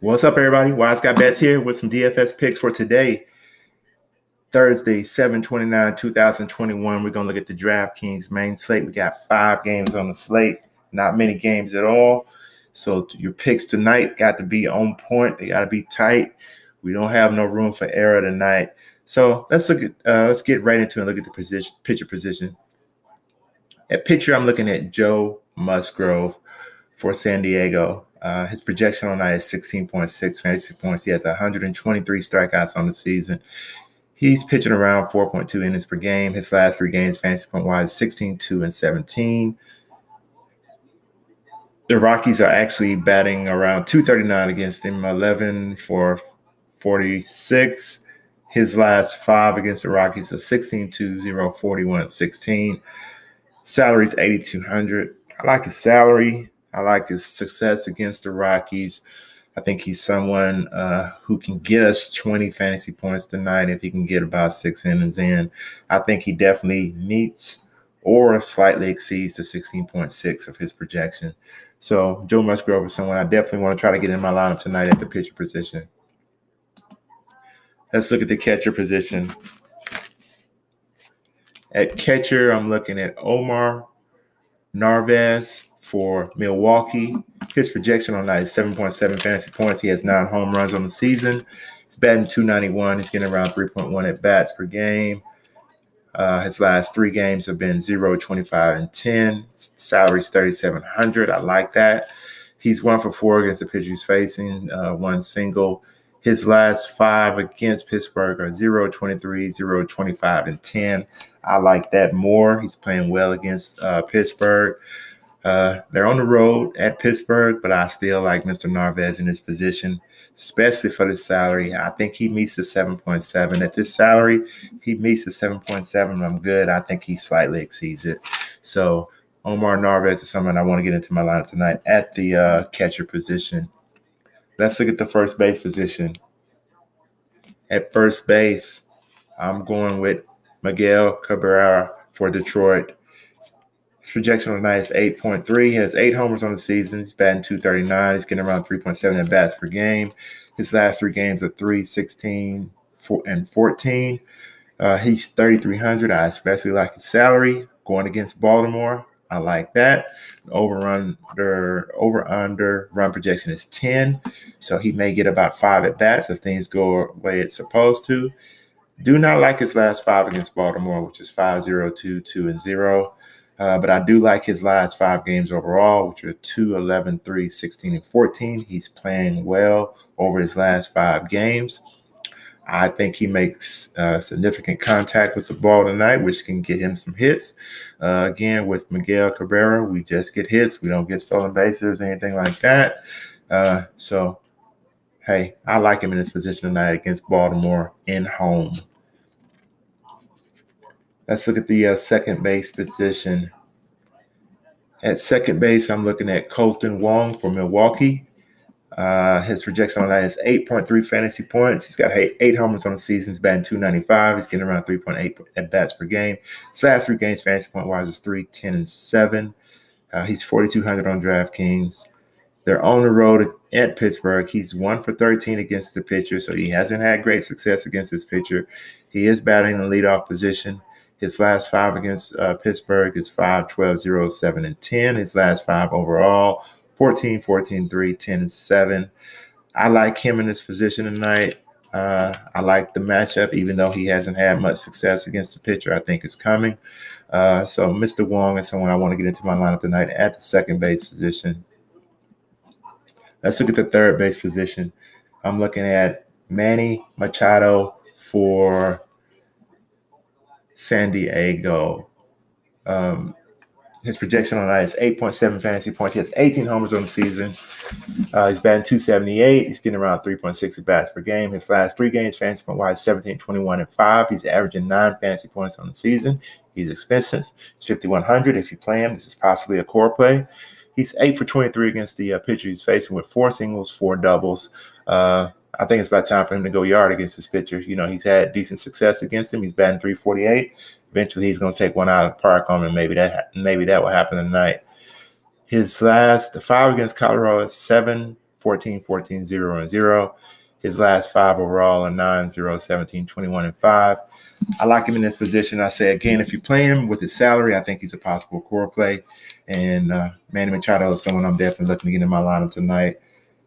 What's up, everybody? Wise Got Bets here with some DFS picks for today, Thursday, 729, 2021. We're going to look at the DraftKings main slate. We got five games on the slate, not many games at all. So your picks tonight got to be on point. They got to be tight. We don't have no room for error tonight. So let's look at uh, let's get right into it. and Look at the position, pitcher position. At pitcher, I'm looking at Joe Musgrove for San Diego. Uh, his projection on that is 16.6 fantasy points. He has 123 strikeouts on the season. He's pitching around 4.2 innings per game. His last three games, fantasy point wise, 16, 2, and 17. The Rockies are actually batting around 239 against him, 11 for 46. His last five against the Rockies are 16, 2, 0, 41, 16. Salary's 8,200. I like his salary. I like his success against the Rockies. I think he's someone uh, who can get us 20 fantasy points tonight if he can get about six innings in. I think he definitely meets or slightly exceeds the 16.6 of his projection. So Joe Musgrove is someone I definitely want to try to get in my lineup tonight at the pitcher position. Let's look at the catcher position. At catcher, I'm looking at Omar Narvaez for Milwaukee. His projection on that is 7.7 fantasy points. He has nine home runs on the season. He's batting 291. He's getting around 3.1 at bats per game. Uh, his last three games have been 0, 25, and 10. Salary's 3,700. I like that. He's one for four against the pitcher he's facing, uh, one single. His last five against Pittsburgh are 0, 23, 0, 25, and 10. I like that more. He's playing well against uh, Pittsburgh. Uh, they're on the road at Pittsburgh, but I still like Mr. Narvaez in his position, especially for the salary. I think he meets the 7.7. At this salary, he meets the 7.7. I'm good. I think he slightly exceeds it. So Omar Narvaez is someone I want to get into my lineup tonight at the uh, catcher position. Let's look at the first base position. At first base, I'm going with Miguel Cabrera for Detroit. His projection on the night is 8.3. He has eight homers on the season. He's batting 239. He's getting around 3.7 at bats per game. His last three games are 3, 16, 4, and 14. Uh, he's 3,300. I especially like his salary going against Baltimore. I like that. Over under over under run projection is 10. So he may get about five at bats if things go the way it's supposed to. Do not like his last five against Baltimore, which is 5 0 2 2 and 0. Uh, but I do like his last five games overall, which are 2, 11, 3, 16, and 14. He's playing well over his last five games. I think he makes uh, significant contact with the ball tonight, which can get him some hits. Uh, again, with Miguel Cabrera, we just get hits. We don't get stolen bases or anything like that. Uh, so, hey, I like him in this position tonight against Baltimore in home. Let's look at the uh, second base position. At second base, I'm looking at Kolten Wong for Milwaukee. Uh, his projection on that is 8.3 fantasy points. He's got eight, eight homers on the season. He's batting 295. He's getting around 3.8 at bats per game. His last three games, fantasy point wise, is 3, 10, and 7. Uh, he's 4,200 on DraftKings. They're on the road at Pittsburgh. He's 1 for 13 against the pitcher, so he hasn't had great success against his pitcher. He is batting the leadoff position. His last five against uh, Pittsburgh is 5, 12, 0, 7, and 10. His last five overall 14, 14, 3, 10, and 7. I like him in this position tonight. Uh, I like the matchup, even though he hasn't had much success against the pitcher. I think is coming. Uh, so Mr. Wong is someone I want to get into my lineup tonight at the second base position. Let's look at the third base position. I'm looking at Manny Machado for San Diego. Um, his projection on that is 8.7 fantasy points. He has 18 homers on the season. Uh, he's batting 278. He's getting around 3.6 at bats per game. His last three games, fantasy point wise, 17, 21, and 5. He's averaging nine fantasy points on the season. He's expensive. It's 5,100 if you play him. This is possibly a core play. He's 8 for 23 against the uh, pitcher he's facing with four singles, four doubles. Uh, I think it's about time for him to go yard against this pitcher. You know, he's had decent success against him. He's batting 348. Eventually, he's going to take one out of the park on him, maybe that maybe that will happen tonight. His last five against Colorado is seven 14, 14, 0, and 0. His last five overall are 9, 0, 17, 21, and 5. I like him in this position. I say again, if you play him with his salary, I think he's a possible core play. And uh, Manny Machado is someone I'm definitely looking to get in my lineup tonight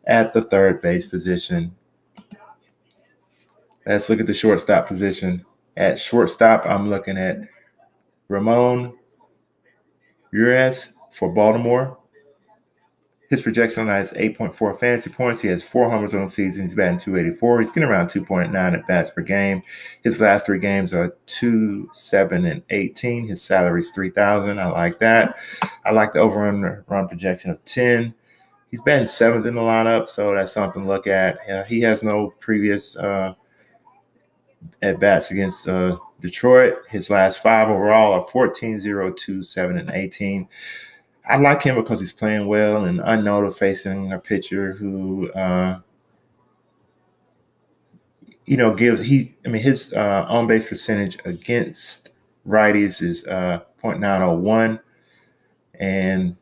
at the third base position. Let's look at the shortstop position. At shortstop, I'm looking at Ramon Urias for Baltimore. His projection on that is 8.4 fantasy points. He has four homers on the season. He's batting 284. He's getting around 2.9 at bats per game. His last three games are 2, 7, and 18. His salary is 3000 I like that. I like the over run projection of 10. He's batting seventh in the lineup, so that's something to look at. He has no previous uh, at bats against uh, Detroit. His last five overall are 14, 0, 2, 7, and 18. I like him because he's playing well and I know unknown facing a pitcher who, uh, you know, gives he. I mean, his uh, on base percentage against righties is uh, 0.901, and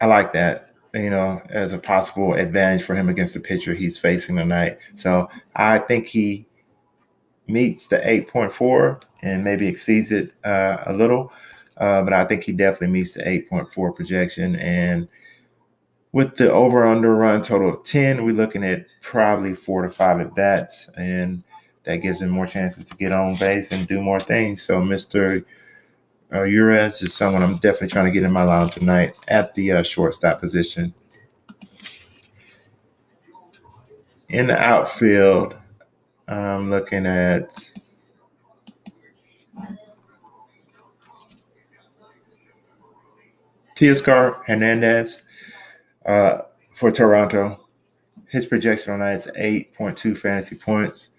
I like that. You know, as a possible advantage for him against the pitcher he's facing tonight. So I think he meets the 8.4 and maybe exceeds it uh, a little. Uh, but I think he definitely meets the 8.4 projection. And with the over under run total of 10, we're looking at probably four to five at bats. And that gives him more chances to get on base and do more things. So, Mr. Uh, Urias is someone I'm definitely trying to get in my lineup tonight at the uh, shortstop position. In the outfield, I'm looking at Teoscar Hernandez uh, for Toronto. His projection on that is 8.2 fantasy points.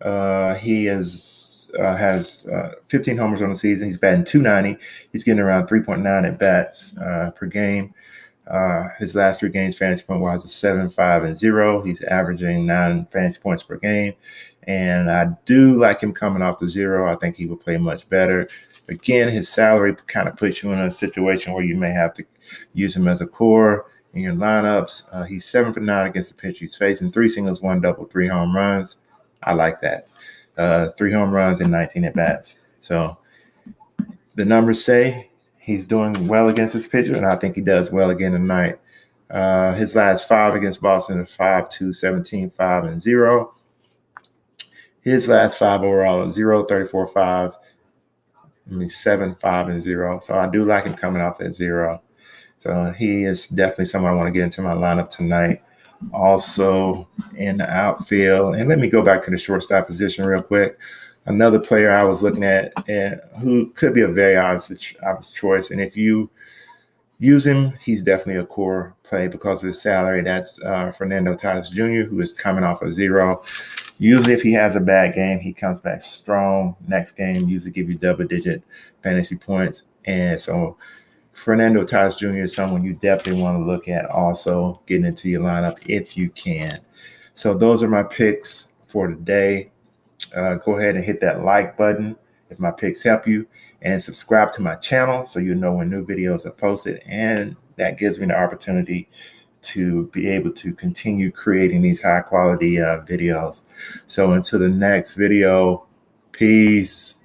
Uh, he is uh, has uh, 15 homers on the season. He's batting 290. He's getting around 3.9 at bats uh, per game. Uh, his last three games, fantasy point wise, is seven, five, and zero. He's averaging nine fantasy points per game. And I do like him coming off the zero. I think he will play much better. Again, his salary kind of puts you in a situation where you may have to use him as a core in your lineups. Uh, he's seven for nine against the pitch he's facing, three singles, one double, three home runs. I like that. Uh, three home runs and 19 at bats. So the numbers say he's doing well against his pitcher, and I think he does well again tonight. Uh, his last five against Boston are 5 2, 17, 5, and 0. His last five overall are 0, 34, 5, I mean, 7, 5, and 0. So I do like him coming off that 0. So he is definitely someone I want to get into my lineup tonight. Also in the outfield. And let me go back to the shortstop position real quick another player I was looking at and who could be a very obvious, obvious choice. And if you use him, he's definitely a core play because of his salary. That's uh, Fernando Tatis Jr., who is coming off a zero. Usually, if he has a bad game, he comes back strong. Next game, usually give you double digit fantasy points. And so, Fernando Tatis Jr. is someone you definitely want to look at also getting into your lineup if you can. So, those are my picks for today uh, go ahead and hit that like button if my picks help you and subscribe to my channel so you know when new videos are posted and that gives me the opportunity to be able to continue creating these high quality uh, videos so until the next video peace